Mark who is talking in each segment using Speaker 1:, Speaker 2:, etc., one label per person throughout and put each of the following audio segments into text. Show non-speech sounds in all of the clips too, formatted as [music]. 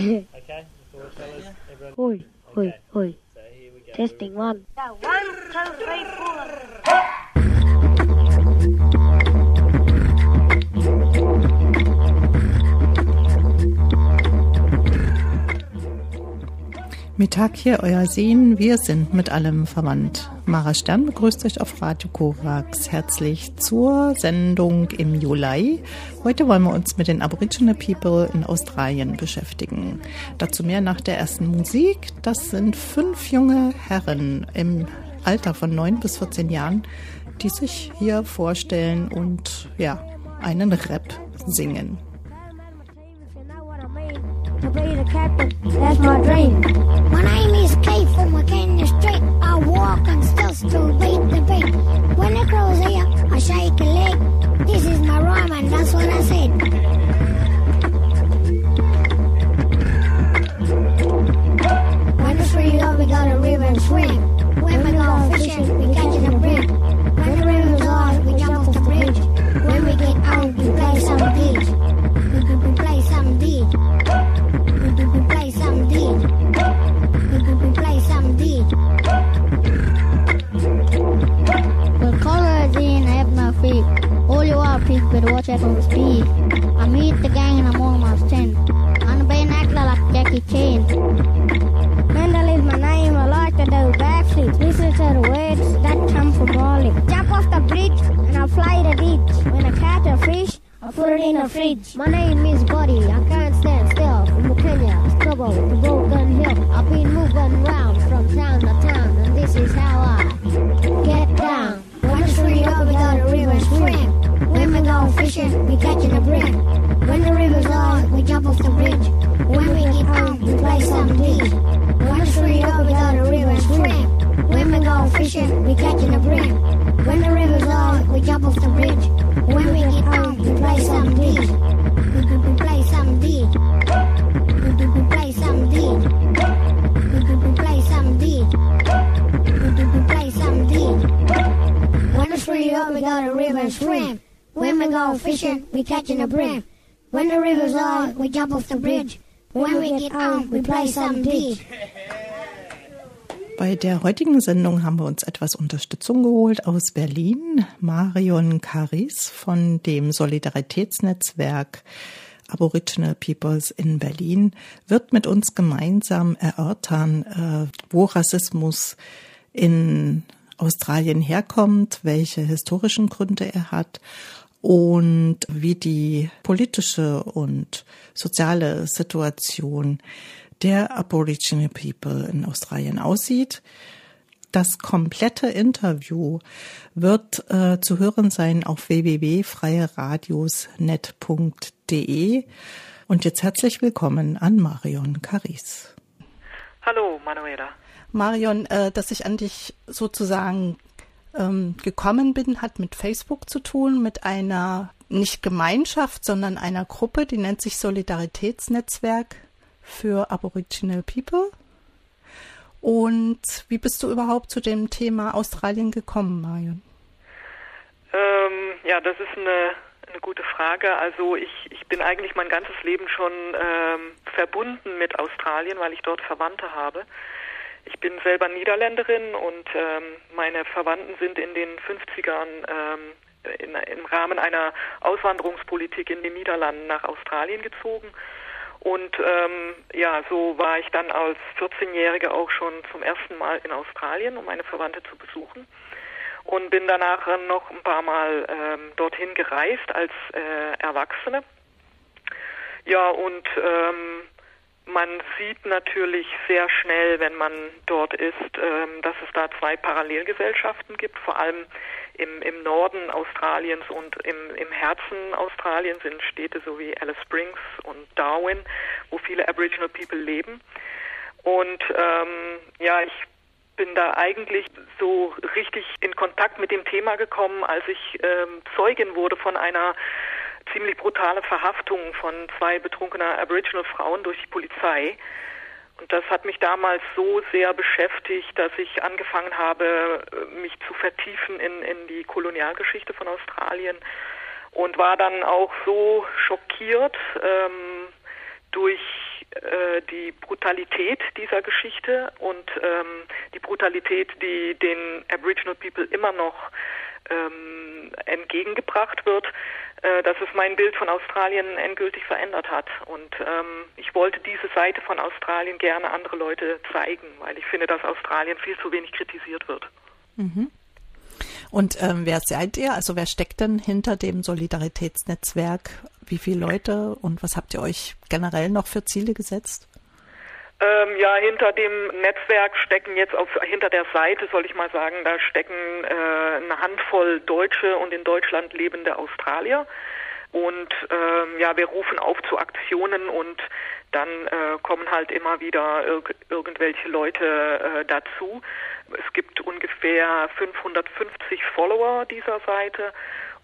Speaker 1: okay, the fellas, everyone.
Speaker 2: Oi,
Speaker 1: okay. oi, oi. So
Speaker 2: Testing one.
Speaker 3: Yeah, one, two, three, four.
Speaker 4: Mittag hier, euer Sehen. Wir sind mit allem verwandt. Mara Stern begrüßt euch auf Radio Korax herzlich zur Sendung im Juli. Heute wollen wir uns mit den Aboriginal People in Australien beschäftigen. Dazu mehr nach der ersten Musik. Das sind fünf junge Herren im Alter von neun bis 14 Jahren, die sich hier vorstellen und ja, einen Rap singen.
Speaker 3: To be the captain, that's my dream.
Speaker 5: My name is Keith from McKenna Street. I walk on stilts to beat the beat. When the crow's here, I shake a leg. This is my rhyme and that's what I said. When the street up, we got a river and swim. When we go fishing, we catching a brim. When the river's off, we jump off the bridge.
Speaker 6: Are, please watch speed. I meet the gang and I'm almost 10. I'm being actor like Jackie Chan.
Speaker 3: Mendel is my name, I like to do backflips. Listen to the words that come from Molly. Jump off the bridge and I fly the ditch. When I catch a fish, I put it in the fridge. My name is Buddy, I can't stand still. From Kenya, struggle to Broken Hill. I've been moving around from town to town, and this is how I get down.
Speaker 5: When the up, got a river and swim. Go fishing, we catching a brim. When the river's low, we jump off the bridge. When we get home, we play some deep. When the street up, we got a river and swim. When we go fishing, we catching a brim. When the river's low, we jump off the bridge. When we get home, we play some deep. We, we, play some deep. We, play some deep. We, play some deep. We, play some deep. When the street up, we got a river and swim. When we go fishing, we catching a brim. When the river's low, we jump off the bridge. When we get home, we play some deep.
Speaker 4: Bei der heutigen Sendung haben wir uns etwas Unterstützung geholt aus Berlin. Marion Caris von dem Solidaritätsnetzwerk Aboriginal Peoples in Berlin wird mit uns gemeinsam erörtern, äh, wo Rassismus in Australien herkommt, welche historischen Gründe er hat und wie die politische und soziale Situation der Aboriginal People in Australien aussieht. Das komplette Interview wird äh, zu hören sein auf www.freieradiosnet.de. Und jetzt herzlich willkommen an Marion Caris.
Speaker 7: Hallo, Manuela.
Speaker 4: Marion, äh, dass ich an dich sozusagen ähm, gekommen bin, hat mit Facebook zu tun, mit einer nicht Gemeinschaft, sondern einer Gruppe, die nennt sich Solidaritätsnetzwerk für Aboriginal People. Und wie bist du überhaupt zu dem Thema Australien gekommen, Marion?
Speaker 7: Ähm, ja, das ist eine, eine gute Frage. Also ich, ich bin eigentlich mein ganzes Leben schon ähm, verbunden mit Australien, weil ich dort Verwandte habe. Ich bin selber Niederländerin und ähm, meine Verwandten sind in den 50ern ähm, in, im Rahmen einer Auswanderungspolitik in den Niederlanden nach Australien gezogen. Und ähm, ja, so war ich dann als 14-Jährige auch schon zum ersten Mal in Australien, um meine Verwandte zu besuchen. Und bin danach noch ein paar Mal ähm, dorthin gereist als äh, Erwachsene. Ja, und ähm, man sieht natürlich sehr schnell, wenn man dort ist, ähm, dass es da zwei Parallelgesellschaften gibt, vor allem im, im Norden Australiens und im, im Herzen Australiens sind Städte so wie Alice Springs und Darwin, wo viele Aboriginal People leben. Und ähm, ja, ich bin da eigentlich so richtig in Kontakt mit dem Thema gekommen, als ich ähm, Zeugin wurde von einer ziemlich brutale Verhaftung von zwei betrunkener Aboriginal Frauen durch die Polizei. Und das hat mich damals so sehr beschäftigt, dass ich angefangen habe, mich zu vertiefen in, in die Kolonialgeschichte von Australien und war dann auch so schockiert ähm, durch äh, die Brutalität dieser Geschichte und ähm, die Brutalität, die den Aboriginal People immer noch ähm, entgegengebracht wird, dass es mein Bild von Australien endgültig verändert hat. Und ähm, ich wollte diese Seite von Australien gerne andere Leute zeigen, weil ich finde, dass Australien viel zu wenig kritisiert wird.
Speaker 8: Mhm. Und ähm, wer seid ihr? Also wer steckt denn hinter dem Solidaritätsnetzwerk? Wie viele Leute und was habt ihr euch generell noch für Ziele gesetzt?
Speaker 7: Ähm, ja, hinter dem Netzwerk stecken jetzt auf hinter der Seite, soll ich mal sagen, da stecken äh, eine Handvoll Deutsche und in Deutschland lebende Australier. Und ähm, ja, wir rufen auf zu Aktionen und dann äh, kommen halt immer wieder irg irgendwelche Leute äh, dazu. Es gibt ungefähr 550 Follower dieser Seite.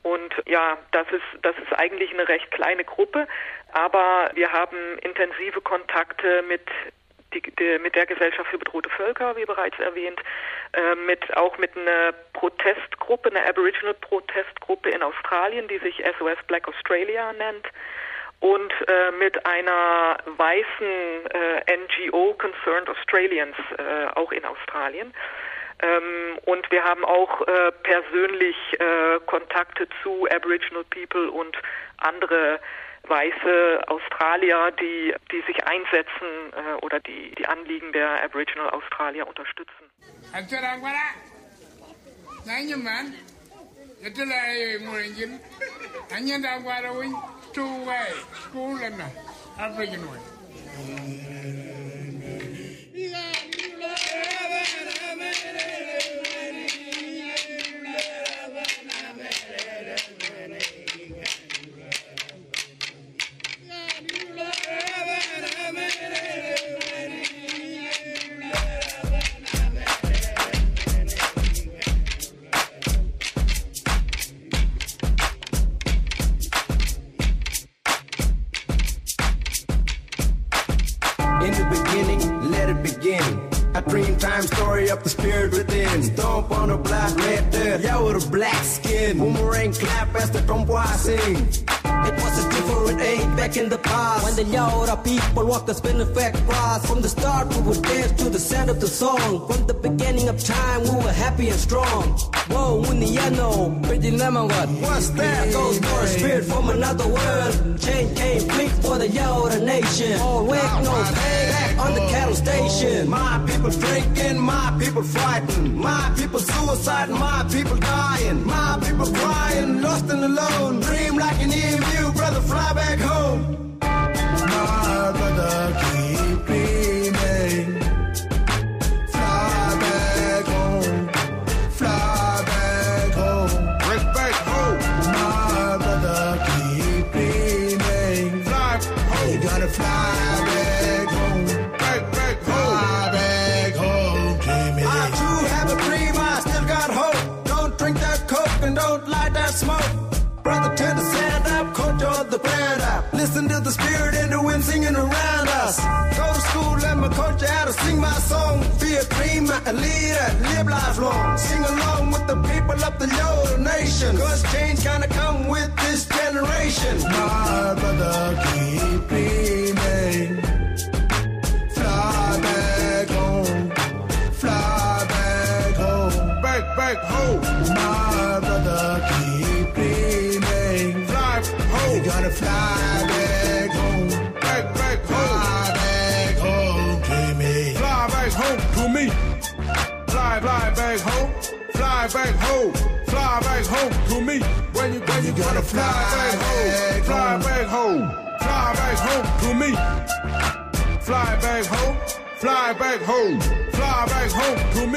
Speaker 7: Und ja, das ist, das ist eigentlich eine recht kleine Gruppe, aber wir haben intensive Kontakte mit die, die, mit der Gesellschaft für bedrohte Völker, wie bereits erwähnt, äh, mit auch mit einer Protestgruppe, einer Aboriginal Protestgruppe in Australien, die sich SOS Black Australia nennt und äh, mit einer weißen äh, NGO Concerned Australians äh, auch in Australien. Ähm, und wir haben auch äh, persönlich äh, Kontakte zu Aboriginal People und andere weiße Australier, die, die sich einsetzen äh, oder die die Anliegen der Aboriginal Australier unterstützen.
Speaker 9: When the Yaura people walked the spin effect cross From the start we would dance to the sound of the song. From the beginning of time we were happy and strong. Whoa, yellow, pretty lemon what? What's that? Ghost or spirit from another world. Chain came quick for the Yaura nation. All work, no pay, back on the cattle station. My people drinking, my people fighting. My people suicide, my people dying. My people crying, lost and alone. Dream like an EMU, brother, fly back home Listen to fly go wreck wreck go fly go keep me I too have a free mind still got hope. Don't drink that coke and don't light that smoke. Brother tend to say that I could do the spirit in the singing around us. Go to school, let my culture, how to sing my song. Be a dreamer, a leader, live lifelong. Sing along with the people of the Yoda nation. Cause change gonna come with this generation. My brother, keep dreaming. Back home. Fly back home. Fly back home to me. When you, when you, gotta fly, back home. Fly back home. Fly back home to me. Fly back home. Fly back home. Fly back home to me.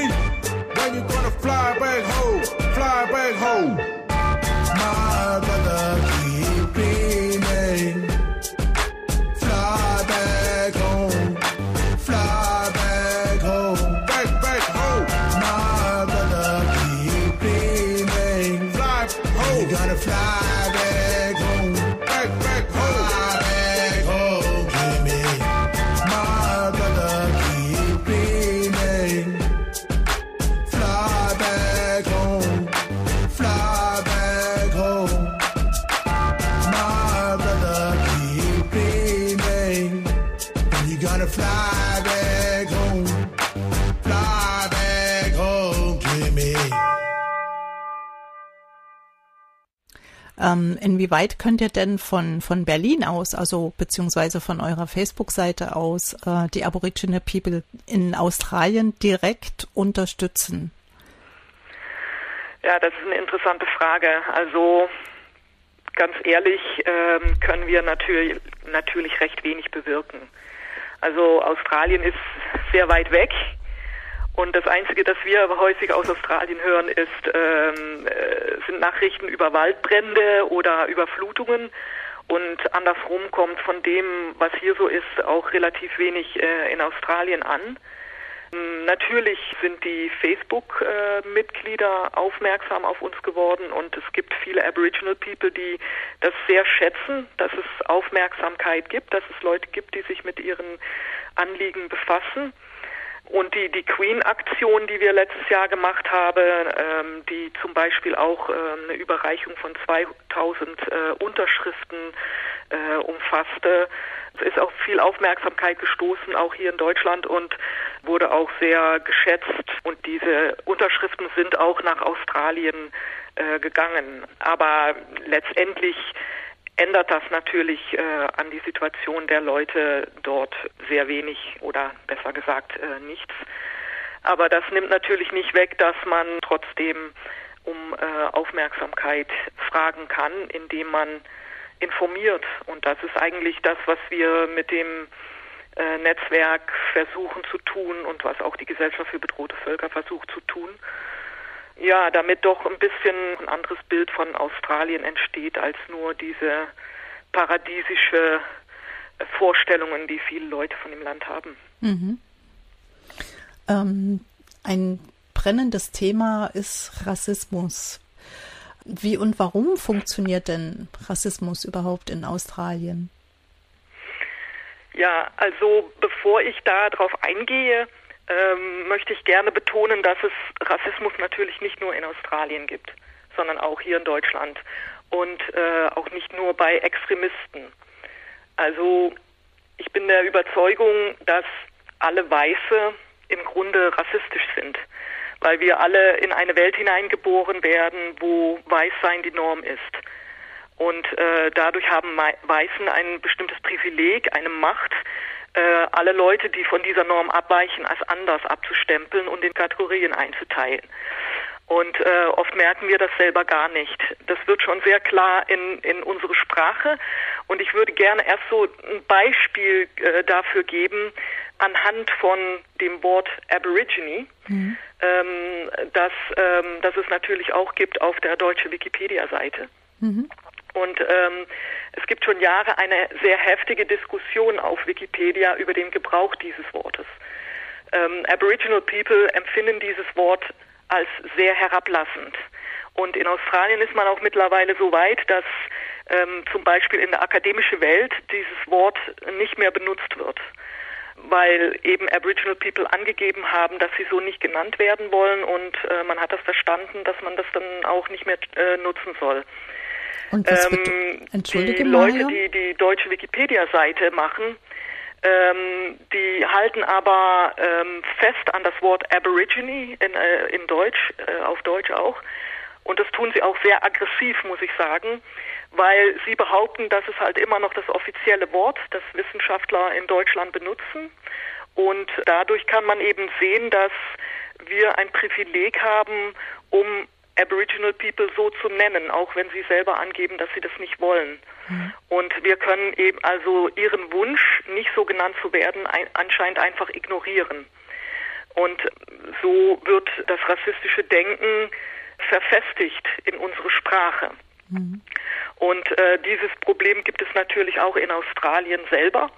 Speaker 8: Inwieweit könnt ihr denn von, von Berlin aus, also beziehungsweise von eurer Facebook-Seite aus, äh, die Aboriginal People in Australien direkt unterstützen?
Speaker 7: Ja, das ist eine interessante Frage. Also ganz ehrlich ähm, können wir natürlich, natürlich recht wenig bewirken. Also Australien ist sehr weit weg und das Einzige, das wir häufig aus Australien hören, ist, ähm, äh, sind Nachrichten über Waldbrände oder Überflutungen. Und andersrum kommt von dem, was hier so ist, auch relativ wenig äh, in Australien an. Ähm, natürlich sind die Facebook-Mitglieder aufmerksam auf uns geworden und es gibt viele Aboriginal People, die das sehr schätzen, dass es Aufmerksamkeit gibt, dass es Leute gibt, die sich mit ihren Anliegen befassen. Und die, die Queen-Aktion, die wir letztes Jahr gemacht haben, ähm, die zum Beispiel auch äh, eine Überreichung von 2000 äh, Unterschriften äh, umfasste, ist auf viel Aufmerksamkeit gestoßen, auch hier in Deutschland und wurde auch sehr geschätzt. Und diese Unterschriften sind auch nach Australien äh, gegangen. Aber letztendlich ändert das natürlich äh, an die Situation der Leute dort sehr wenig oder besser gesagt äh, nichts. Aber das nimmt natürlich nicht weg, dass man trotzdem um äh, Aufmerksamkeit fragen kann, indem man informiert. Und das ist eigentlich das, was wir mit dem äh, Netzwerk versuchen zu tun und was auch die Gesellschaft für bedrohte Völker versucht zu tun ja, damit doch ein bisschen ein anderes Bild von Australien entsteht als nur diese paradiesische Vorstellungen, die viele Leute von dem Land haben.
Speaker 8: Mhm. Ähm, ein brennendes Thema ist Rassismus. Wie und warum funktioniert denn Rassismus überhaupt in Australien?
Speaker 7: Ja, also bevor ich da drauf eingehe, ähm, möchte ich gerne betonen, dass es Rassismus natürlich nicht nur in Australien gibt, sondern auch hier in Deutschland und äh, auch nicht nur bei Extremisten. Also ich bin der Überzeugung, dass alle Weiße im Grunde rassistisch sind, weil wir alle in eine Welt hineingeboren werden, wo Weißsein die Norm ist. Und äh, dadurch haben Weißen ein bestimmtes Privileg, eine Macht, äh, alle Leute, die von dieser Norm abweichen, als anders abzustempeln und in Kategorien einzuteilen. Und äh, oft merken wir das selber gar nicht. Das wird schon sehr klar in, in unsere Sprache. Und ich würde gerne erst so ein Beispiel äh, dafür geben, anhand von dem Wort Aborigine, mhm. ähm, das, ähm, das es natürlich auch gibt auf der deutschen Wikipedia-Seite. Mhm. Und ähm, es gibt schon Jahre eine sehr heftige Diskussion auf Wikipedia über den Gebrauch dieses Wortes. Ähm, Aboriginal People empfinden dieses Wort als sehr herablassend. Und in Australien ist man auch mittlerweile so weit, dass ähm, zum Beispiel in der akademischen Welt dieses Wort nicht mehr benutzt wird, weil eben Aboriginal People angegeben haben, dass sie so nicht genannt werden wollen und äh, man hat das verstanden, dass man das dann auch nicht mehr äh, nutzen soll.
Speaker 8: Und was ähm,
Speaker 7: Entschuldige, die Leute, die die deutsche Wikipedia-Seite machen, ähm, die halten aber ähm, fest an das Wort Aborigine in, äh, in Deutsch, äh, auf Deutsch auch. Und das tun sie auch sehr aggressiv, muss ich sagen, weil sie behaupten, dass es halt immer noch das offizielle Wort, das Wissenschaftler in Deutschland benutzen. Und dadurch kann man eben sehen, dass wir ein Privileg haben, um Aboriginal People so zu nennen, auch wenn sie selber angeben, dass sie das nicht wollen. Mhm. Und wir können eben also ihren Wunsch, nicht so genannt zu werden, ein, anscheinend einfach ignorieren. Und so wird das rassistische Denken verfestigt in unsere Sprache. Mhm. Und äh, dieses Problem gibt es natürlich auch in Australien selber.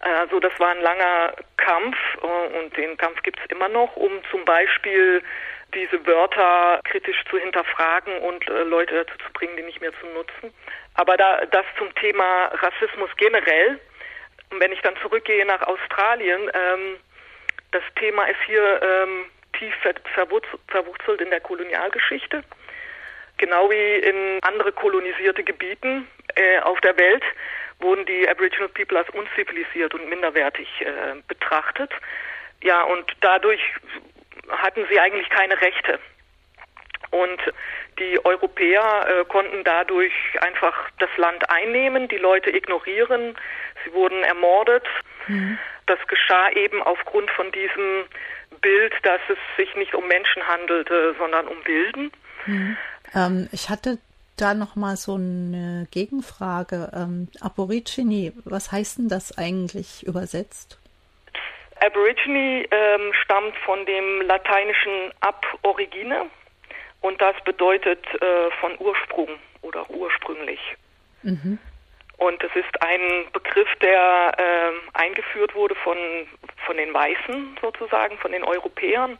Speaker 7: Also das war ein langer Kampf äh, und den Kampf gibt es immer noch, um zum Beispiel diese Wörter kritisch zu hinterfragen und äh, Leute dazu zu bringen, die nicht mehr zu nutzen. Aber da, das zum Thema Rassismus generell. Und wenn ich dann zurückgehe nach Australien, ähm, das Thema ist hier ähm, tief verwurzelt in der Kolonialgeschichte. Genau wie in andere kolonisierte Gebieten äh, auf der Welt wurden die Aboriginal People als unzivilisiert und minderwertig äh, betrachtet. Ja, und dadurch hatten sie eigentlich keine Rechte. Und die Europäer äh, konnten dadurch einfach das Land einnehmen, die Leute ignorieren, sie wurden ermordet. Mhm. Das geschah eben aufgrund von diesem Bild, dass es sich nicht um Menschen handelte, sondern um Wilden.
Speaker 8: Mhm. Ähm, ich hatte da noch mal so eine Gegenfrage. Ähm, Aborigine, was heißt denn das eigentlich übersetzt?
Speaker 7: Aborigine ähm, stammt von dem lateinischen ab origine und das bedeutet äh, von Ursprung oder ursprünglich. Mhm. Und es ist ein Begriff, der äh, eingeführt wurde von, von den Weißen sozusagen, von den Europäern.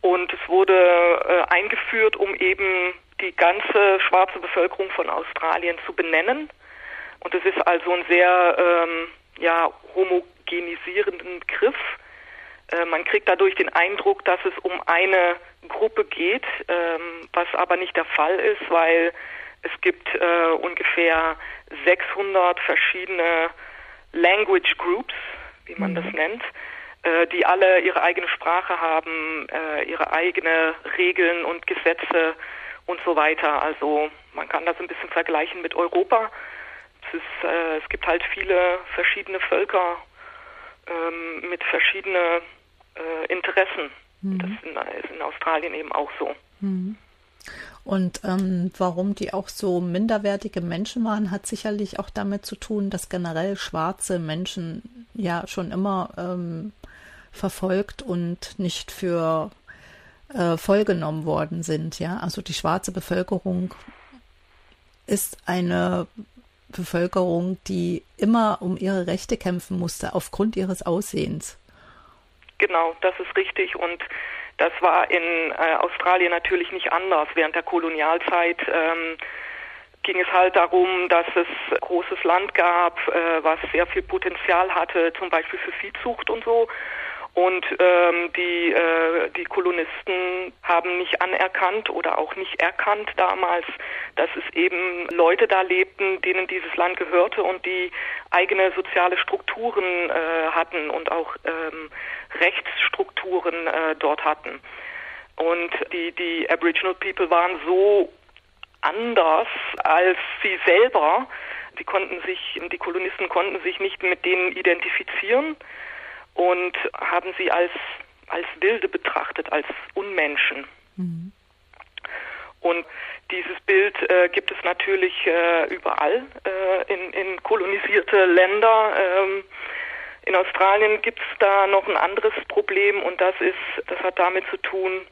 Speaker 7: Und es wurde äh, eingeführt, um eben die ganze schwarze Bevölkerung von Australien zu benennen. Und es ist also ein sehr ähm, ja, homogenisierenden Begriff. Äh, man kriegt dadurch den Eindruck, dass es um eine Gruppe geht, ähm, was aber nicht der Fall ist, weil es gibt äh, ungefähr 600 verschiedene Language Groups, wie man mhm. das nennt, äh, die alle ihre eigene Sprache haben, ihre eigene Regeln und Gesetze und so weiter. Also man kann das ein bisschen vergleichen mit Europa. Es, ist, äh, es gibt halt viele verschiedene Völker ähm, mit verschiedenen äh, Interessen. Mhm. Das ist in Australien eben auch so.
Speaker 8: Mhm. Und ähm, warum die auch so minderwertige Menschen waren, hat sicherlich auch damit zu tun, dass generell schwarze Menschen ja schon immer ähm, verfolgt und nicht für äh, vollgenommen worden sind. Ja, also die schwarze Bevölkerung ist eine Bevölkerung, die immer um ihre Rechte kämpfen musste aufgrund ihres Aussehens.
Speaker 7: Genau, das ist richtig und das war in äh, Australien natürlich nicht anders. Während der Kolonialzeit ähm, ging es halt darum, dass es großes Land gab, äh, was sehr viel Potenzial hatte, zum Beispiel für Viehzucht und so. Und ähm, die, äh, die Kolonisten haben nicht anerkannt oder auch nicht erkannt damals, dass es eben Leute da lebten, denen dieses Land gehörte und die eigene soziale Strukturen äh, hatten und auch ähm, Rechtsstrukturen äh, dort hatten. Und die, die Aboriginal People waren so anders als sie selber. Die konnten sich, die Kolonisten konnten sich nicht mit denen identifizieren und haben sie als, als Wilde betrachtet, als Unmenschen. Mhm. Und dieses Bild äh, gibt es natürlich äh, überall äh, in, in kolonisierte Länder. Ähm, in Australien gibt es da noch ein anderes Problem und das ist, das hat damit zu tun,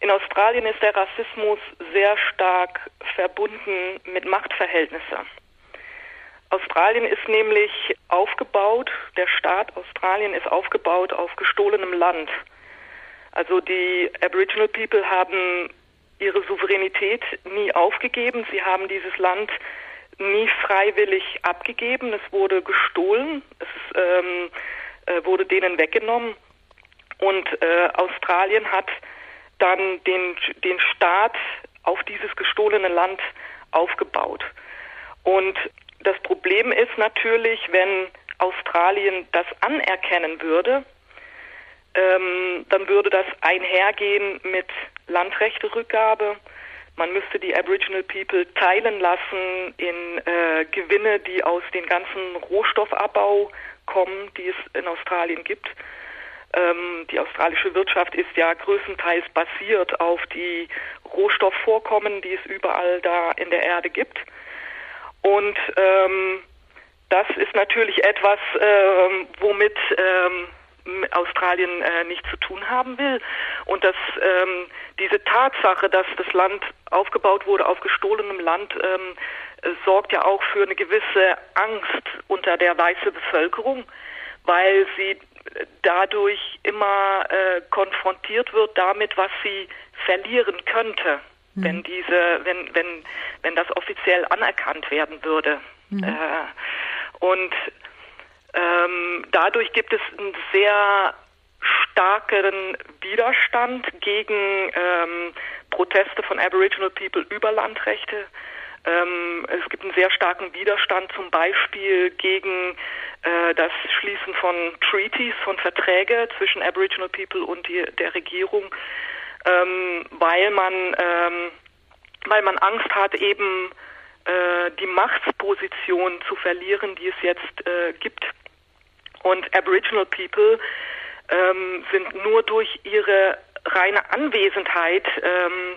Speaker 7: in Australien ist der Rassismus sehr stark verbunden mit Machtverhältnissen. Australien ist nämlich aufgebaut, der Staat Australien ist aufgebaut auf gestohlenem Land. Also die Aboriginal People haben ihre Souveränität nie aufgegeben. Sie haben dieses Land nie freiwillig abgegeben. Es wurde gestohlen. Es ähm, äh, wurde denen weggenommen. Und äh, Australien hat dann den, den Staat auf dieses gestohlene Land aufgebaut. Und das Problem ist natürlich, wenn Australien das anerkennen würde, ähm, dann würde das einhergehen mit Landrechterückgabe. Man müsste die Aboriginal People teilen lassen in äh, Gewinne, die aus dem ganzen Rohstoffabbau kommen, die es in Australien gibt. Ähm, die australische Wirtschaft ist ja größtenteils basiert auf die Rohstoffvorkommen, die es überall da in der Erde gibt. Und ähm, das ist natürlich etwas, ähm, womit ähm, Australien äh, nichts zu tun haben will. Und dass ähm, diese Tatsache, dass das Land aufgebaut wurde auf gestohlenem Land, ähm, sorgt ja auch für eine gewisse Angst unter der weißen Bevölkerung, weil sie dadurch immer äh, konfrontiert wird damit, was sie verlieren könnte mhm. wenn diese, wenn, wenn, wenn das offiziell anerkannt werden würde. Mhm. Äh, und ähm, dadurch gibt es einen sehr starken Widerstand gegen ähm, Proteste von Aboriginal People über Landrechte. Ähm, es gibt einen sehr starken Widerstand zum Beispiel gegen äh, das Schließen von Treaties, von Verträge zwischen Aboriginal People und die, der Regierung, ähm, weil man ähm, weil man Angst hat, eben äh, die Machtsposition zu verlieren, die es jetzt äh, gibt. Und Aboriginal People ähm, sind nur durch ihre reine Anwesenheit ähm,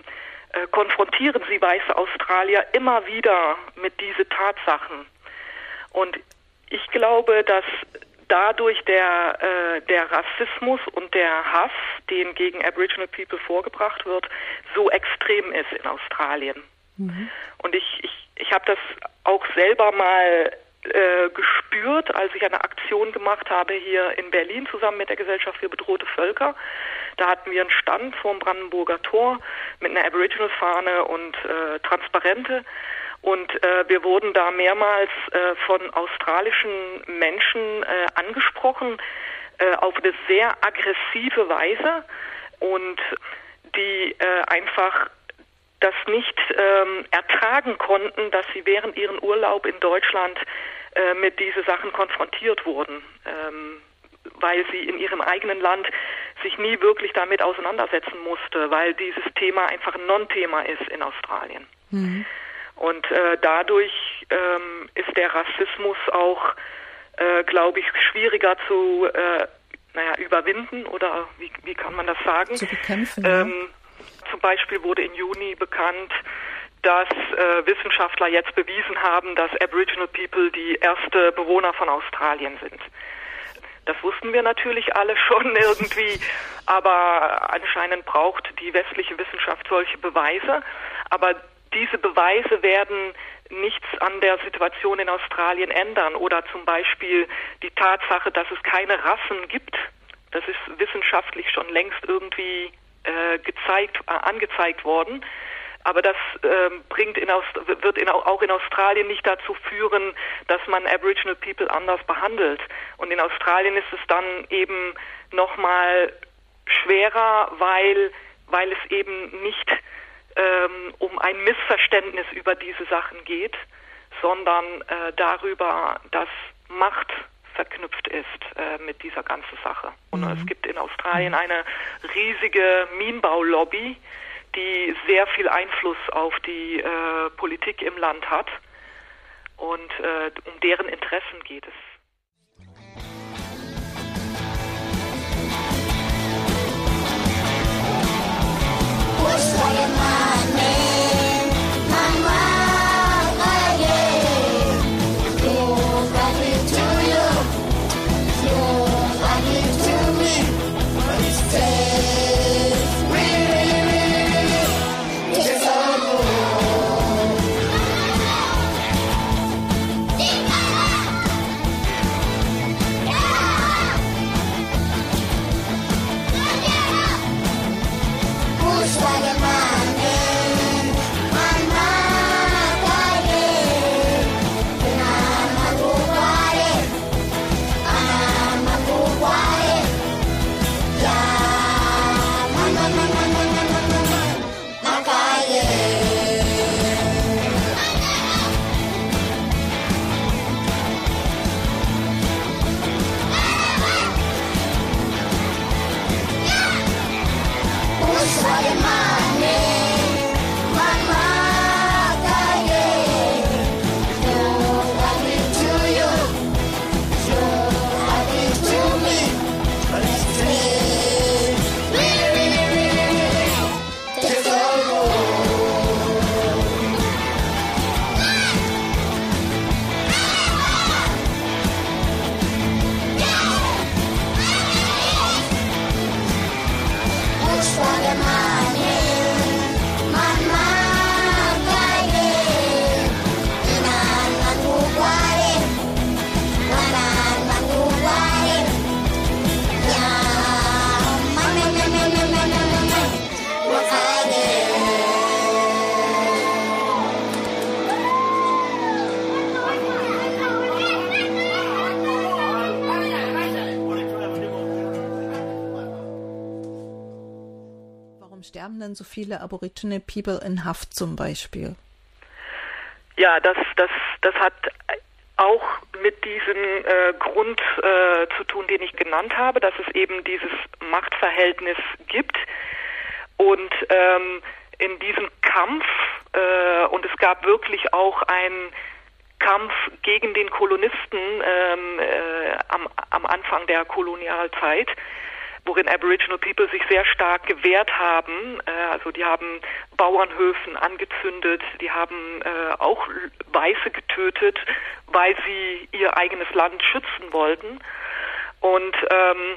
Speaker 7: äh, konfrontieren sie weiße Australier immer wieder mit diese Tatsachen. Und ich glaube, dass dadurch der, äh, der Rassismus und der Hass, den gegen Aboriginal People vorgebracht wird, so extrem ist in Australien. Mhm. Und ich, ich, ich habe das auch selber mal äh, gespürt, als ich eine Aktion gemacht habe hier in Berlin zusammen mit der Gesellschaft für bedrohte Völker. Da hatten wir einen Stand vor dem Brandenburger Tor mit einer Aboriginal-Fahne und äh, Transparente. Und äh, wir wurden da mehrmals äh, von australischen Menschen äh, angesprochen äh, auf eine sehr aggressive Weise und die äh, einfach das nicht ähm, ertragen konnten, dass sie während ihren Urlaub in Deutschland äh, mit diese Sachen konfrontiert wurden, ähm, weil sie in ihrem eigenen Land sich nie wirklich damit auseinandersetzen musste, weil dieses Thema einfach ein Non-Thema ist in Australien. Mhm. Und äh, dadurch ähm, ist der Rassismus auch, äh, glaube ich, schwieriger zu äh, naja, überwinden oder wie, wie kann man das sagen?
Speaker 8: Zu bekämpfen.
Speaker 7: Ähm, ja. Zum Beispiel wurde im Juni bekannt, dass äh, Wissenschaftler jetzt bewiesen haben, dass Aboriginal People die erste Bewohner von Australien sind. Das wussten wir natürlich alle [laughs] schon irgendwie, aber anscheinend braucht die westliche Wissenschaft solche Beweise. Aber diese Beweise werden nichts an der Situation in Australien ändern oder zum Beispiel die Tatsache, dass es keine Rassen gibt. Das ist wissenschaftlich schon längst irgendwie äh, gezeigt, äh, angezeigt worden. Aber das ähm, bringt in Aust wird in, auch in Australien nicht dazu führen, dass man Aboriginal People anders behandelt. Und in Australien ist es dann eben nochmal schwerer, weil, weil es eben nicht ähm, um ein Missverständnis über diese Sachen geht, sondern äh, darüber, dass Macht verknüpft ist äh, mit dieser ganzen Sache. Und mhm. es gibt in Australien eine riesige Minenbaulobby, die sehr viel Einfluss auf die äh, Politik im Land hat. Und äh, um deren Interessen geht es.
Speaker 8: Denn so viele Aboriginal People in Haft zum Beispiel?
Speaker 7: Ja, das, das, das hat auch mit diesem äh, Grund äh, zu tun, den ich genannt habe, dass es eben dieses Machtverhältnis gibt und ähm, in diesem Kampf äh, und es gab wirklich auch einen Kampf gegen den Kolonisten ähm, äh, am, am Anfang der Kolonialzeit worin Aboriginal People sich sehr stark gewehrt haben. Äh, also die haben Bauernhöfen angezündet, die haben äh, auch Weiße getötet, weil sie ihr eigenes Land schützen wollten. Und ähm,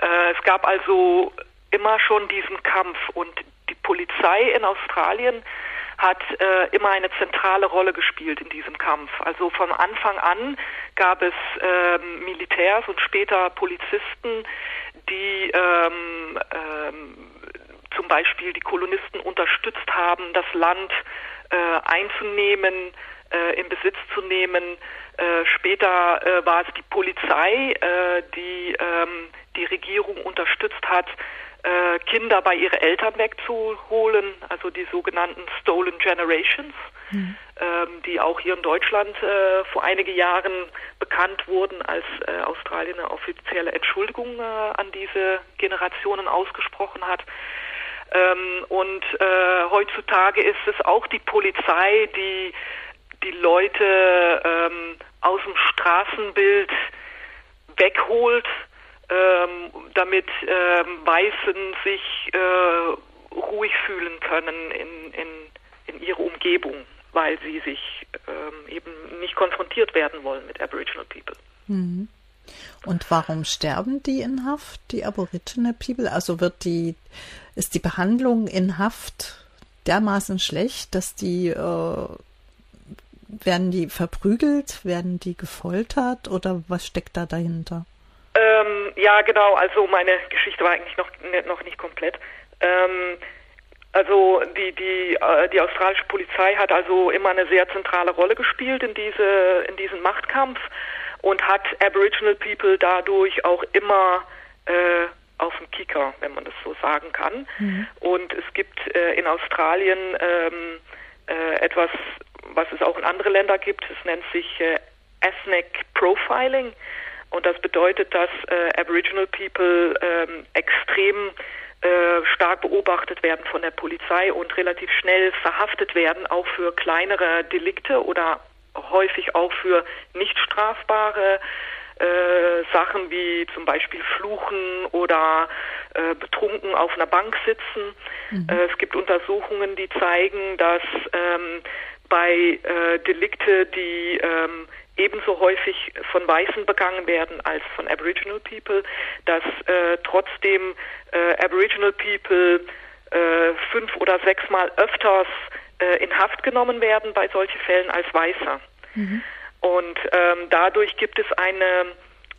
Speaker 7: äh, es gab also immer schon diesen Kampf und die Polizei in Australien hat äh, immer eine zentrale Rolle gespielt in diesem Kampf. Also von Anfang an gab es äh, Militärs und später Polizisten, die ähm, ähm, zum Beispiel die Kolonisten unterstützt haben, das Land äh, einzunehmen, äh, in Besitz zu nehmen. Äh, später äh, war es die Polizei, äh, die ähm, die Regierung unterstützt hat, äh, Kinder bei ihren Eltern wegzuholen, also die sogenannten Stolen Generations, mhm. ähm, die auch hier in Deutschland äh, vor einigen Jahren bekannt wurden, als äh, Australien eine offizielle Entschuldigung äh, an diese Generationen ausgesprochen hat. Ähm, und äh, heutzutage ist es auch die Polizei, die die Leute ähm, aus dem Straßenbild wegholt, ähm, damit ähm, Weißen sich äh, ruhig fühlen können in, in, in ihrer Umgebung, weil sie sich ähm, eben nicht konfrontiert werden wollen mit Aboriginal People.
Speaker 8: Mhm. Und warum sterben die in Haft, die Aboriginal People? Also wird die, ist die Behandlung in Haft dermaßen schlecht, dass die, äh, werden die verprügelt, werden die gefoltert oder was steckt da dahinter?
Speaker 7: Ähm, ja, genau. Also meine Geschichte war eigentlich noch, ne, noch nicht komplett. Ähm, also die, die, äh, die australische Polizei hat also immer eine sehr zentrale Rolle gespielt in, diese, in diesem Machtkampf und hat Aboriginal People dadurch auch immer äh, auf dem Kicker, wenn man das so sagen kann. Mhm. Und es gibt äh, in Australien ähm, äh, etwas, was es auch in andere Länder gibt. Es nennt sich äh, Ethnic Profiling. Und das bedeutet, dass äh, Aboriginal People ähm, extrem äh, stark beobachtet werden von der Polizei und relativ schnell verhaftet werden, auch für kleinere Delikte oder häufig auch für nicht strafbare äh, Sachen wie zum Beispiel Fluchen oder äh, betrunken auf einer Bank sitzen. Mhm. Äh, es gibt Untersuchungen, die zeigen, dass ähm, bei äh, Delikte, die ähm, ebenso häufig von Weißen begangen werden als von Aboriginal People, dass äh, trotzdem äh, Aboriginal People äh, fünf oder sechsmal öfters äh, in Haft genommen werden bei solchen Fällen als Weißer. Mhm. Und ähm, dadurch gibt es eine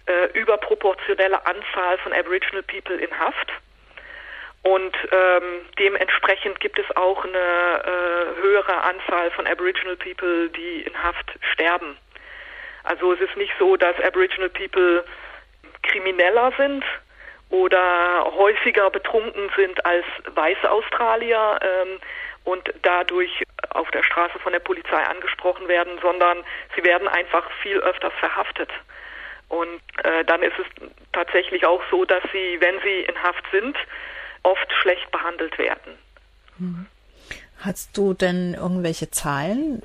Speaker 7: äh, überproportionelle Anzahl von Aboriginal People in Haft. Und ähm, dementsprechend gibt es auch eine äh, höhere Anzahl von Aboriginal People, die in Haft sterben. Also es ist nicht so, dass Aboriginal People krimineller sind oder häufiger betrunken sind als weiße Australier ähm, und dadurch auf der Straße von der Polizei angesprochen werden, sondern sie werden einfach viel öfter verhaftet. Und äh, dann ist es tatsächlich auch so, dass sie, wenn sie in Haft sind, oft schlecht behandelt werden.
Speaker 8: Mhm. Hast du denn irgendwelche Zahlen,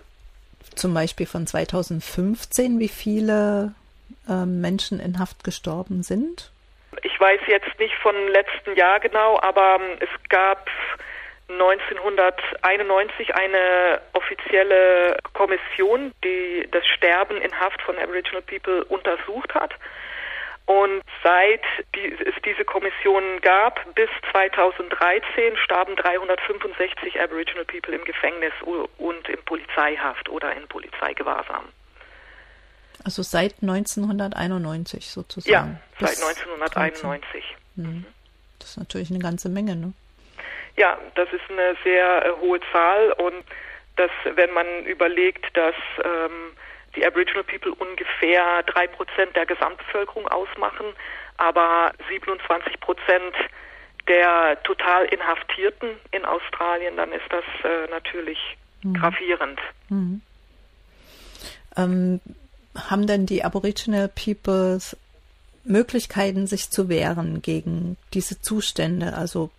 Speaker 8: zum Beispiel von 2015, wie viele äh, Menschen in Haft gestorben sind?
Speaker 7: Ich weiß jetzt nicht von letzten Jahr genau, aber ähm, es gab 1991 eine offizielle Kommission, die das Sterben in Haft von Aboriginal People untersucht hat. Und seit es diese Kommission gab, bis 2013 starben 365 Aboriginal People im Gefängnis und in Polizeihaft oder in Polizeigewahrsam.
Speaker 8: Also seit 1991 sozusagen.
Speaker 7: Ja, seit 1991.
Speaker 8: Mhm. Das ist natürlich eine ganze Menge, ne?
Speaker 7: Ja, das ist eine sehr äh, hohe Zahl und das, wenn man überlegt, dass ähm, die Aboriginal People ungefähr drei Prozent der Gesamtbevölkerung ausmachen, aber 27 Prozent der total Inhaftierten in Australien, dann ist das äh, natürlich gravierend.
Speaker 8: Ähm, haben denn die Aboriginal Peoples Möglichkeiten, sich zu wehren gegen diese Zustände? Also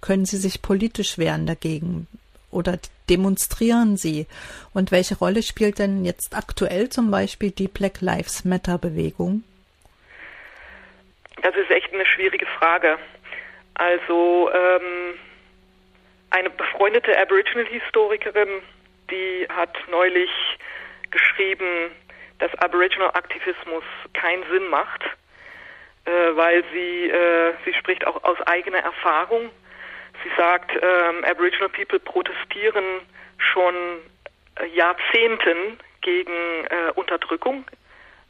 Speaker 8: können sie sich politisch wehren dagegen oder demonstrieren sie? Und welche Rolle spielt denn jetzt aktuell zum Beispiel die Black Lives Matter Bewegung?
Speaker 7: Das ist echt eine schwierige Frage. Also ähm, eine befreundete Aboriginal-Historikerin, die hat neulich geschrieben, dass Aboriginal-Aktivismus keinen Sinn macht, äh, weil sie, äh, sie spricht auch aus eigener Erfahrung. Sie sagt, ähm, Aboriginal People protestieren schon äh, Jahrzehnten gegen äh, Unterdrückung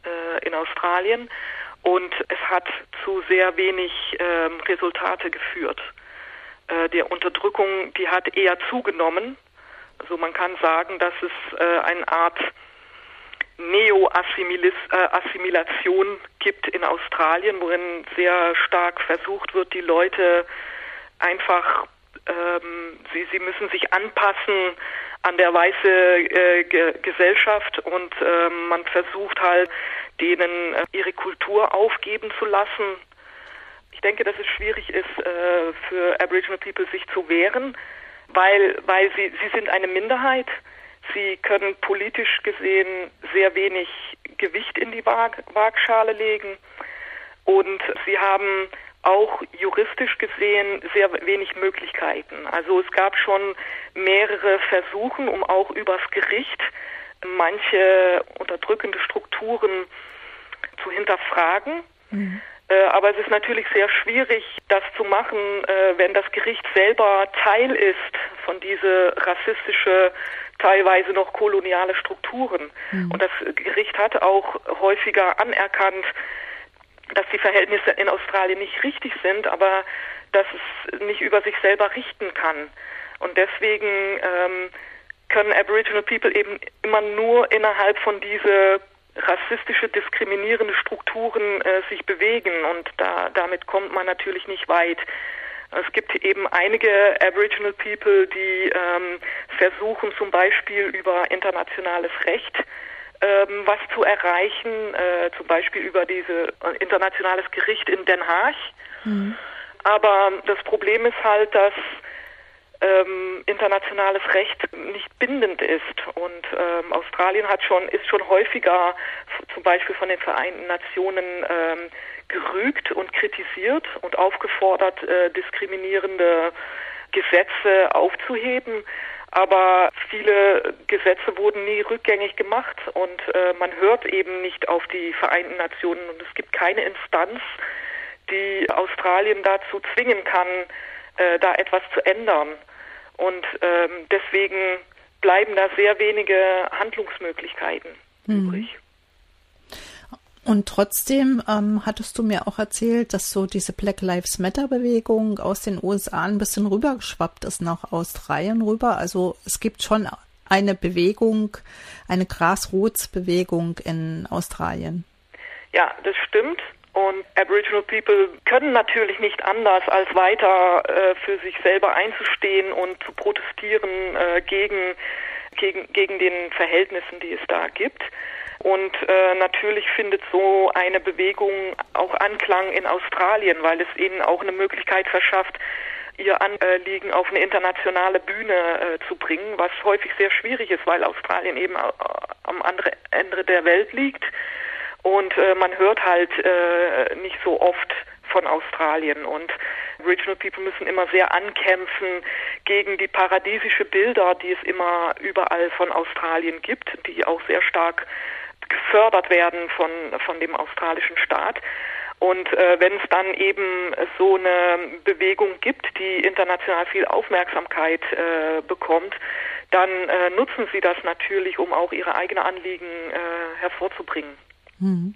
Speaker 7: äh, in Australien und es hat zu sehr wenig ähm, Resultate geführt. Äh, der Unterdrückung, die hat eher zugenommen. Also man kann sagen, dass es äh, eine Art Neo-Assimilation gibt in Australien, worin sehr stark versucht wird, die Leute einfach, ähm, sie, sie müssen sich anpassen an der weiße äh, Ge Gesellschaft und äh, man versucht halt, denen äh, ihre Kultur aufgeben zu lassen. Ich denke, dass es schwierig ist, äh, für Aboriginal People sich zu wehren, weil, weil sie, sie sind eine Minderheit. Sie können politisch gesehen sehr wenig Gewicht in die Waag Waagschale legen und sie haben auch juristisch gesehen sehr wenig Möglichkeiten. Also es gab schon mehrere Versuche, um auch übers Gericht manche unterdrückende Strukturen zu hinterfragen. Mhm. Äh, aber es ist natürlich sehr schwierig, das zu machen, äh, wenn das Gericht selber Teil ist von diese rassistische, teilweise noch koloniale Strukturen. Mhm. Und das Gericht hat auch häufiger anerkannt, dass die Verhältnisse in Australien nicht richtig sind, aber dass es nicht über sich selber richten kann. Und deswegen ähm, können Aboriginal People eben immer nur innerhalb von diese rassistische, diskriminierende Strukturen äh, sich bewegen und da, damit kommt man natürlich nicht weit. Es gibt eben einige Aboriginal People, die ähm, versuchen zum Beispiel über internationales Recht ähm, was zu erreichen, äh, zum Beispiel über dieses äh, internationales Gericht in Den Haag. Mhm. Aber das Problem ist halt, dass ähm, internationales Recht nicht bindend ist. Und ähm, Australien hat schon, ist schon häufiger zum Beispiel von den Vereinten Nationen ähm, gerügt und kritisiert und aufgefordert, äh, diskriminierende Gesetze aufzuheben. Aber viele Gesetze wurden nie rückgängig gemacht und äh, man hört eben nicht auf die Vereinten Nationen und es gibt keine Instanz, die Australien dazu zwingen kann, äh, da etwas zu ändern. Und ähm, deswegen bleiben da sehr wenige Handlungsmöglichkeiten mhm. übrig.
Speaker 8: Und trotzdem ähm, hattest du mir auch erzählt, dass so diese Black Lives Matter Bewegung aus den USA ein bisschen rübergeschwappt ist nach Australien rüber. Also es gibt schon eine Bewegung, eine Grassroots-Bewegung in Australien.
Speaker 7: Ja, das stimmt. Und Aboriginal People können natürlich nicht anders, als weiter äh, für sich selber einzustehen und zu protestieren äh, gegen, gegen, gegen den Verhältnissen, die es da gibt. Und äh, natürlich findet so eine Bewegung auch Anklang in Australien, weil es ihnen auch eine Möglichkeit verschafft, ihr Anliegen auf eine internationale Bühne äh, zu bringen, was häufig sehr schwierig ist, weil Australien eben am anderen Ende der Welt liegt. Und äh, man hört halt äh, nicht so oft von Australien. Und Regional People müssen immer sehr ankämpfen gegen die paradiesische Bilder, die es immer überall von Australien gibt, die auch sehr stark gefördert werden von von dem australischen Staat. Und äh, wenn es dann eben so eine Bewegung gibt, die international viel Aufmerksamkeit äh, bekommt, dann äh, nutzen sie das natürlich, um auch ihre eigenen Anliegen äh, hervorzubringen. Mhm.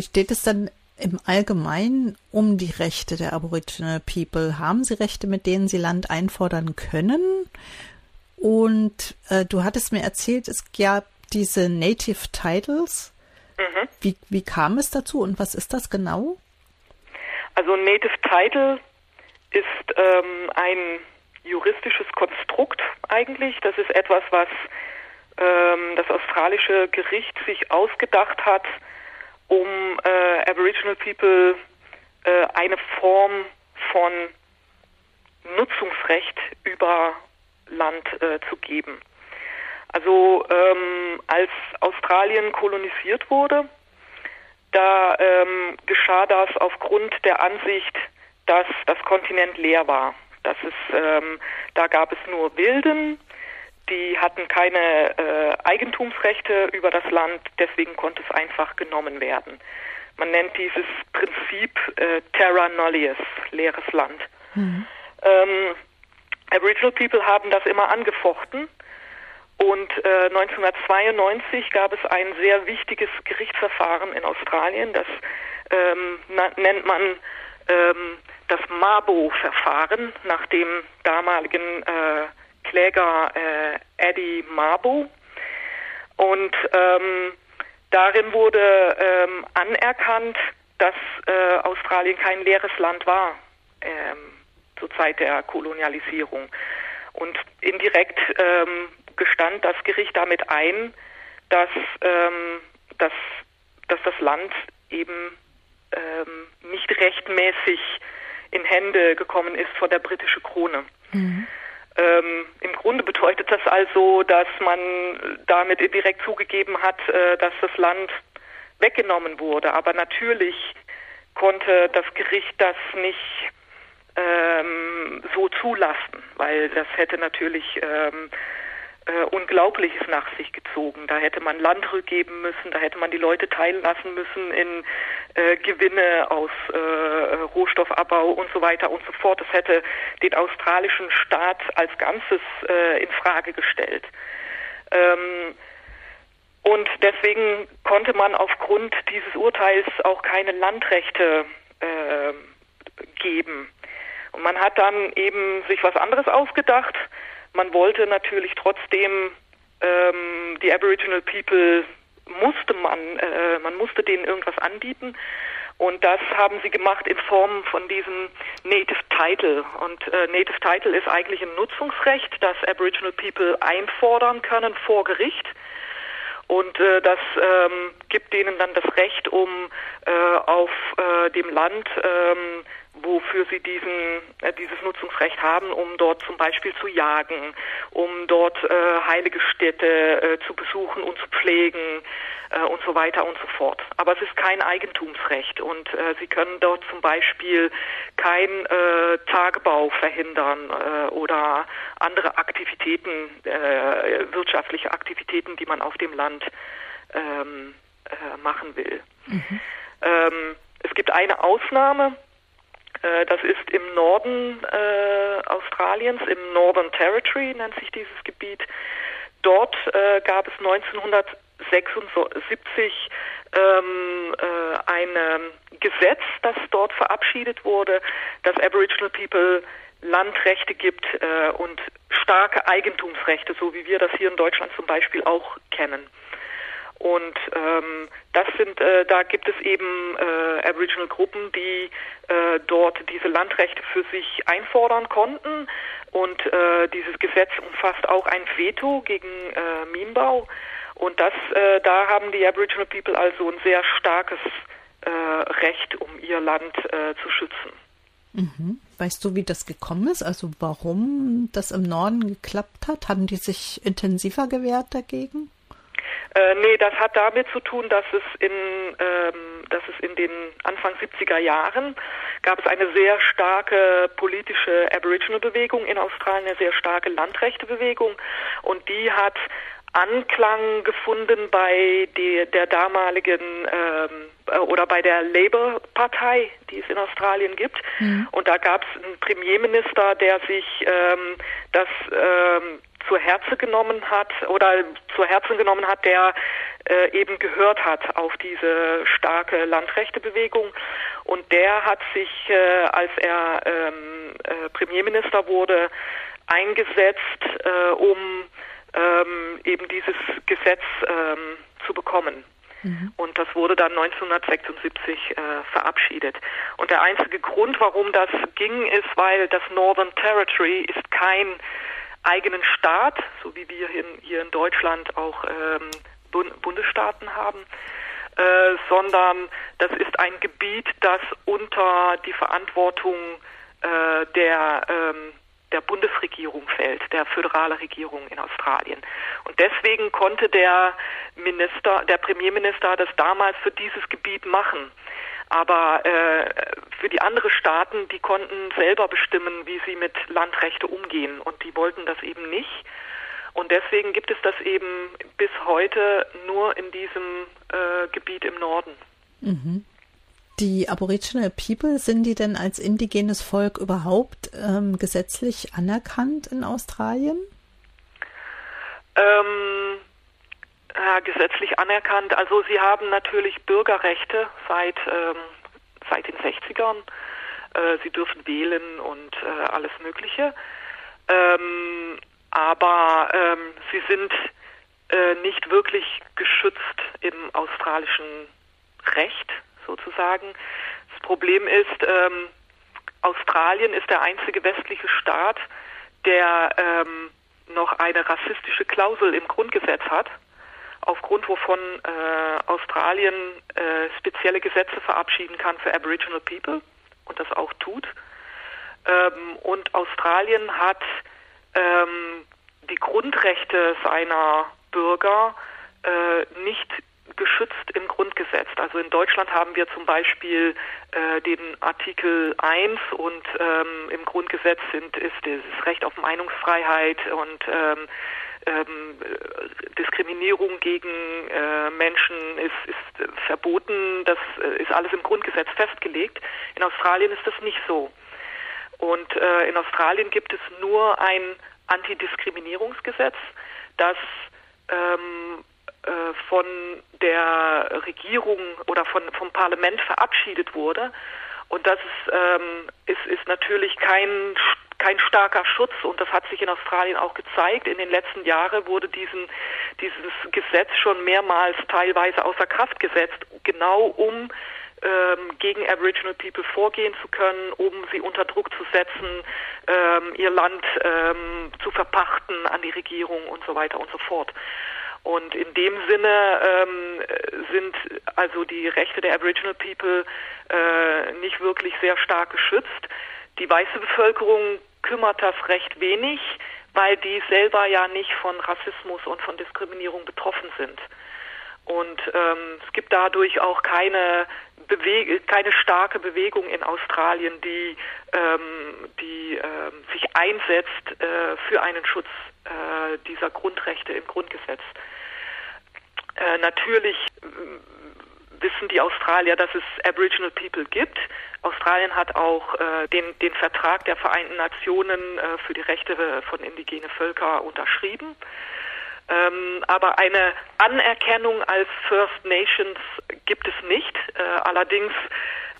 Speaker 8: Wie steht es dann im Allgemeinen um die Rechte der Aboriginal People? Haben sie Rechte, mit denen sie Land einfordern können? Und äh, du hattest mir erzählt, es gab diese Native Titles. Wie, wie kam es dazu und was ist das genau?
Speaker 7: Also ein Native Title ist ähm, ein juristisches Konstrukt eigentlich. Das ist etwas, was ähm, das australische Gericht sich ausgedacht hat, um äh, Aboriginal People äh, eine Form von Nutzungsrecht über Land äh, zu geben. Also ähm, als Australien kolonisiert wurde, da ähm, geschah das aufgrund der Ansicht, dass das Kontinent leer war. Das ist, ähm, da gab es nur Wilden, die hatten keine äh, Eigentumsrechte über das Land, deswegen konnte es einfach genommen werden. Man nennt dieses Prinzip äh, Terra Nullius, leeres Land. Ähm, Aboriginal People haben das immer angefochten und äh, 1992 gab es ein sehr wichtiges Gerichtsverfahren in Australien, das ähm, nennt man ähm, das Mabo-Verfahren nach dem damaligen äh, Kläger äh, Eddie Mabo. Und ähm, darin wurde ähm, anerkannt, dass äh, Australien kein leeres Land war ähm, zur Zeit der Kolonialisierung. Und indirekt ähm, gestand das Gericht damit ein, dass, ähm, dass, dass das Land eben ähm, nicht rechtmäßig in Hände gekommen ist von der britischen Krone. Ähm, Im Grunde bedeutet das also, dass man damit indirekt zugegeben hat, äh, dass das Land weggenommen wurde. Aber natürlich konnte das Gericht das nicht ähm, so zulassen, weil das hätte natürlich ähm, äh, Unglaubliches nach sich gezogen. Da hätte man Land rückgeben müssen, da hätte man die Leute teilen lassen müssen in äh, Gewinne aus äh, Rohstoffabbau und so weiter und so fort. Das hätte den australischen Staat als Ganzes äh, in Frage gestellt. Ähm, und deswegen konnte man aufgrund dieses Urteils auch keine Landrechte äh, geben. Und man hat dann eben sich was anderes ausgedacht. Man wollte natürlich trotzdem ähm, die Aboriginal People musste man, äh, man musste denen irgendwas anbieten. Und das haben sie gemacht in Form von diesem Native Title. Und äh, Native Title ist eigentlich ein Nutzungsrecht, das Aboriginal People einfordern können vor Gericht. Und äh, das ähm, gibt denen dann das Recht, um äh, auf äh, dem Land, ähm, wofür sie diesen, äh, dieses Nutzungsrecht haben, um dort zum Beispiel zu jagen, um dort äh, heilige Städte äh, zu besuchen und zu pflegen äh, und so weiter und so fort. Aber es ist kein Eigentumsrecht und äh, sie können dort zum Beispiel kein äh, Tagebau verhindern äh, oder andere Aktivitäten, äh, wirtschaftliche Aktivitäten, die man auf dem Land ähm, äh, machen will. Ähm, es gibt eine Ausnahme, das ist im Norden äh, Australiens, im Northern Territory nennt sich dieses Gebiet. Dort äh, gab es 1976 ähm, äh, ein ähm, Gesetz, das dort verabschiedet wurde, dass Aboriginal People Landrechte gibt äh, und starke Eigentumsrechte, so wie wir das hier in Deutschland zum Beispiel auch kennen. Und ähm, das sind, äh, da gibt es eben äh, Aboriginal Gruppen, die äh, dort diese Landrechte für sich einfordern konnten. Und äh, dieses Gesetz umfasst auch ein Veto gegen äh, Minenbau. Und das, äh, da haben die Aboriginal People also ein sehr starkes äh, Recht, um ihr Land äh, zu schützen.
Speaker 8: Mhm. Weißt du, wie das gekommen ist? Also warum das im Norden geklappt hat? Haben die sich intensiver gewehrt dagegen?
Speaker 7: Äh, nee, das hat damit zu tun, dass es in, ähm, dass es in den Anfang 70er Jahren gab es eine sehr starke politische Aboriginal-Bewegung in Australien, eine sehr starke Landrechtebewegung und die hat Anklang gefunden bei die, der damaligen ähm, äh, oder bei der Labour-Partei, die es in Australien gibt. Mhm. Und da gab es einen Premierminister, der sich ähm, das ähm, zu Herzen genommen hat oder zu Herzen genommen hat, der äh, eben gehört hat auf diese starke Landrechtebewegung. Und der hat sich, äh, als er ähm, äh, Premierminister wurde, eingesetzt, äh, um ähm, eben dieses Gesetz ähm, zu bekommen. Mhm. Und das wurde dann 1976 äh, verabschiedet. Und der einzige Grund, warum das ging, ist, weil das Northern Territory ist kein eigenen Staat, so wie wir hier in, hier in Deutschland auch ähm, Bundesstaaten haben, äh, sondern das ist ein Gebiet, das unter die Verantwortung äh, der ähm, der Bundesregierung fällt, der föderale Regierung in Australien. Und deswegen konnte der Minister, der Premierminister das damals für dieses Gebiet machen. Aber äh, für die anderen Staaten, die konnten selber bestimmen, wie sie mit Landrechte umgehen. Und die wollten das eben nicht. Und deswegen gibt es das eben bis heute nur in diesem äh, Gebiet im Norden.
Speaker 8: Mhm. Die Aboriginal People, sind die denn als indigenes Volk überhaupt ähm, gesetzlich anerkannt in Australien?
Speaker 7: Ähm, ja, gesetzlich anerkannt. Also sie haben natürlich Bürgerrechte seit, ähm, seit den 60ern. Äh, sie dürfen wählen und äh, alles Mögliche. Ähm, aber ähm, sie sind äh, nicht wirklich geschützt im australischen Recht sozusagen. Das Problem ist, ähm, Australien ist der einzige westliche Staat, der ähm, noch eine rassistische Klausel im Grundgesetz hat, aufgrund wovon äh, Australien äh, spezielle Gesetze verabschieden kann für Aboriginal People und das auch tut. Ähm, und Australien hat ähm, die Grundrechte seiner Bürger äh, nicht geschützt im Grundgesetz. Also in Deutschland haben wir zum Beispiel äh, den Artikel 1 und ähm, im Grundgesetz sind, ist das Recht auf Meinungsfreiheit und ähm, ähm, Diskriminierung gegen äh, Menschen ist, ist verboten. Das äh, ist alles im Grundgesetz festgelegt. In Australien ist das nicht so. Und äh, in Australien gibt es nur ein Antidiskriminierungsgesetz, das ähm, äh, von der Regierung oder von, vom Parlament verabschiedet wurde. Und das ist, ähm, ist, ist natürlich kein, kein starker Schutz und das hat sich in Australien auch gezeigt. In den letzten Jahren wurde diesen, dieses Gesetz schon mehrmals teilweise außer Kraft gesetzt, genau um ähm, gegen Aboriginal People vorgehen zu können, um sie unter Druck zu setzen, ähm, ihr Land ähm, zu verpachten an die Regierung und so weiter und so fort. Und in dem Sinne ähm, sind also die Rechte der Aboriginal People äh, nicht wirklich sehr stark geschützt. Die weiße Bevölkerung kümmert das recht wenig, weil die selber ja nicht von Rassismus und von Diskriminierung betroffen sind. Und ähm, es gibt dadurch auch keine Bewege, keine starke Bewegung in Australien, die, ähm, die ähm, sich einsetzt äh, für einen Schutz äh, dieser Grundrechte im Grundgesetz. Äh, natürlich wissen die Australier, dass es Aboriginal People gibt. Australien hat auch äh, den, den Vertrag der Vereinten Nationen äh, für die Rechte von indigene Völker unterschrieben. Ähm, aber eine Anerkennung als First Nations gibt es nicht. Äh, allerdings,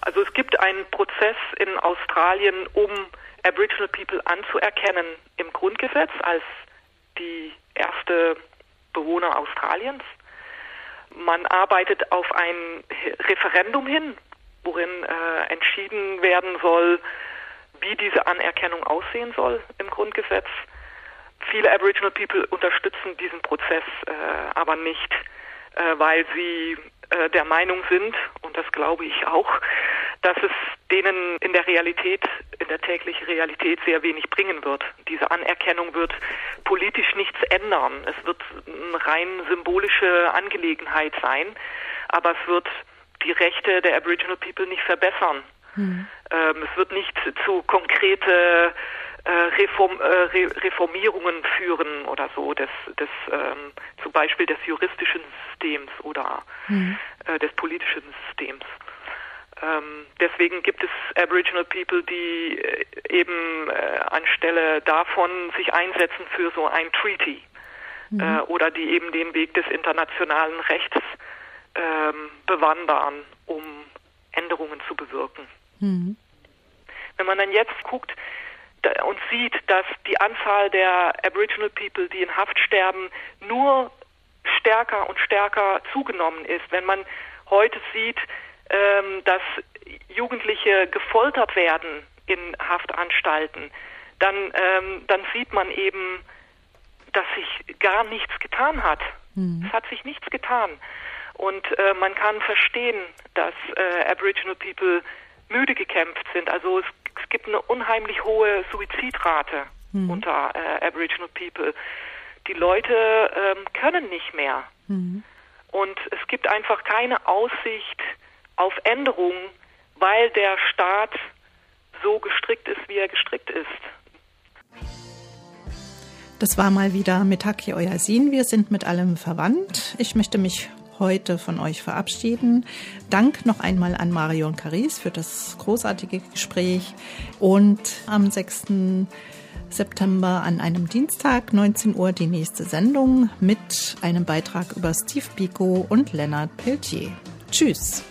Speaker 7: also es gibt einen Prozess in Australien, um Aboriginal People anzuerkennen im Grundgesetz als die erste Bewohner Australiens. Man arbeitet auf ein Referendum hin, worin äh, entschieden werden soll, wie diese Anerkennung aussehen soll im Grundgesetz. Viele Aboriginal People unterstützen diesen Prozess äh, aber nicht, äh, weil sie äh, der Meinung sind, und das glaube ich auch, dass es denen in der Realität, in der täglichen Realität sehr wenig bringen wird. Diese Anerkennung wird politisch nichts ändern. Es wird eine rein symbolische Angelegenheit sein, aber es wird die Rechte der Aboriginal People nicht verbessern. Mhm. Ähm, es wird nicht zu konkrete äh, Reform, äh, Re Reformierungen führen oder so des, des ähm, zum Beispiel des juristischen Systems oder mhm. äh, des politischen Systems. Ähm, deswegen gibt es Aboriginal People, die äh, eben äh, anstelle davon sich einsetzen für so ein Treaty mhm. äh, oder die eben den Weg des internationalen Rechts ähm, bewandern, um Änderungen zu bewirken. Mhm. Wenn man dann jetzt guckt da, und sieht, dass die Anzahl der Aboriginal People, die in Haft sterben, nur stärker und stärker zugenommen ist, wenn man heute sieht, ähm, dass Jugendliche gefoltert werden in Haftanstalten, dann, ähm, dann sieht man eben, dass sich gar nichts getan hat. Mhm. Es hat sich nichts getan. Und äh, man kann verstehen, dass äh, Aboriginal People müde gekämpft sind. Also es, es gibt eine unheimlich hohe Suizidrate mhm. unter äh, Aboriginal People. Die Leute ähm, können nicht mehr. Mhm. Und es gibt einfach keine Aussicht, auf Änderungen, weil der Staat so gestrickt ist, wie er gestrickt ist.
Speaker 8: Das war mal wieder Mitaki Euersin. Wir sind mit allem verwandt. Ich möchte mich heute von euch verabschieden. Dank noch einmal an Marion Caris für das großartige Gespräch und am 6. September an einem Dienstag, 19 Uhr, die nächste Sendung mit einem Beitrag über Steve Biko und Leonard Peltier. Tschüss.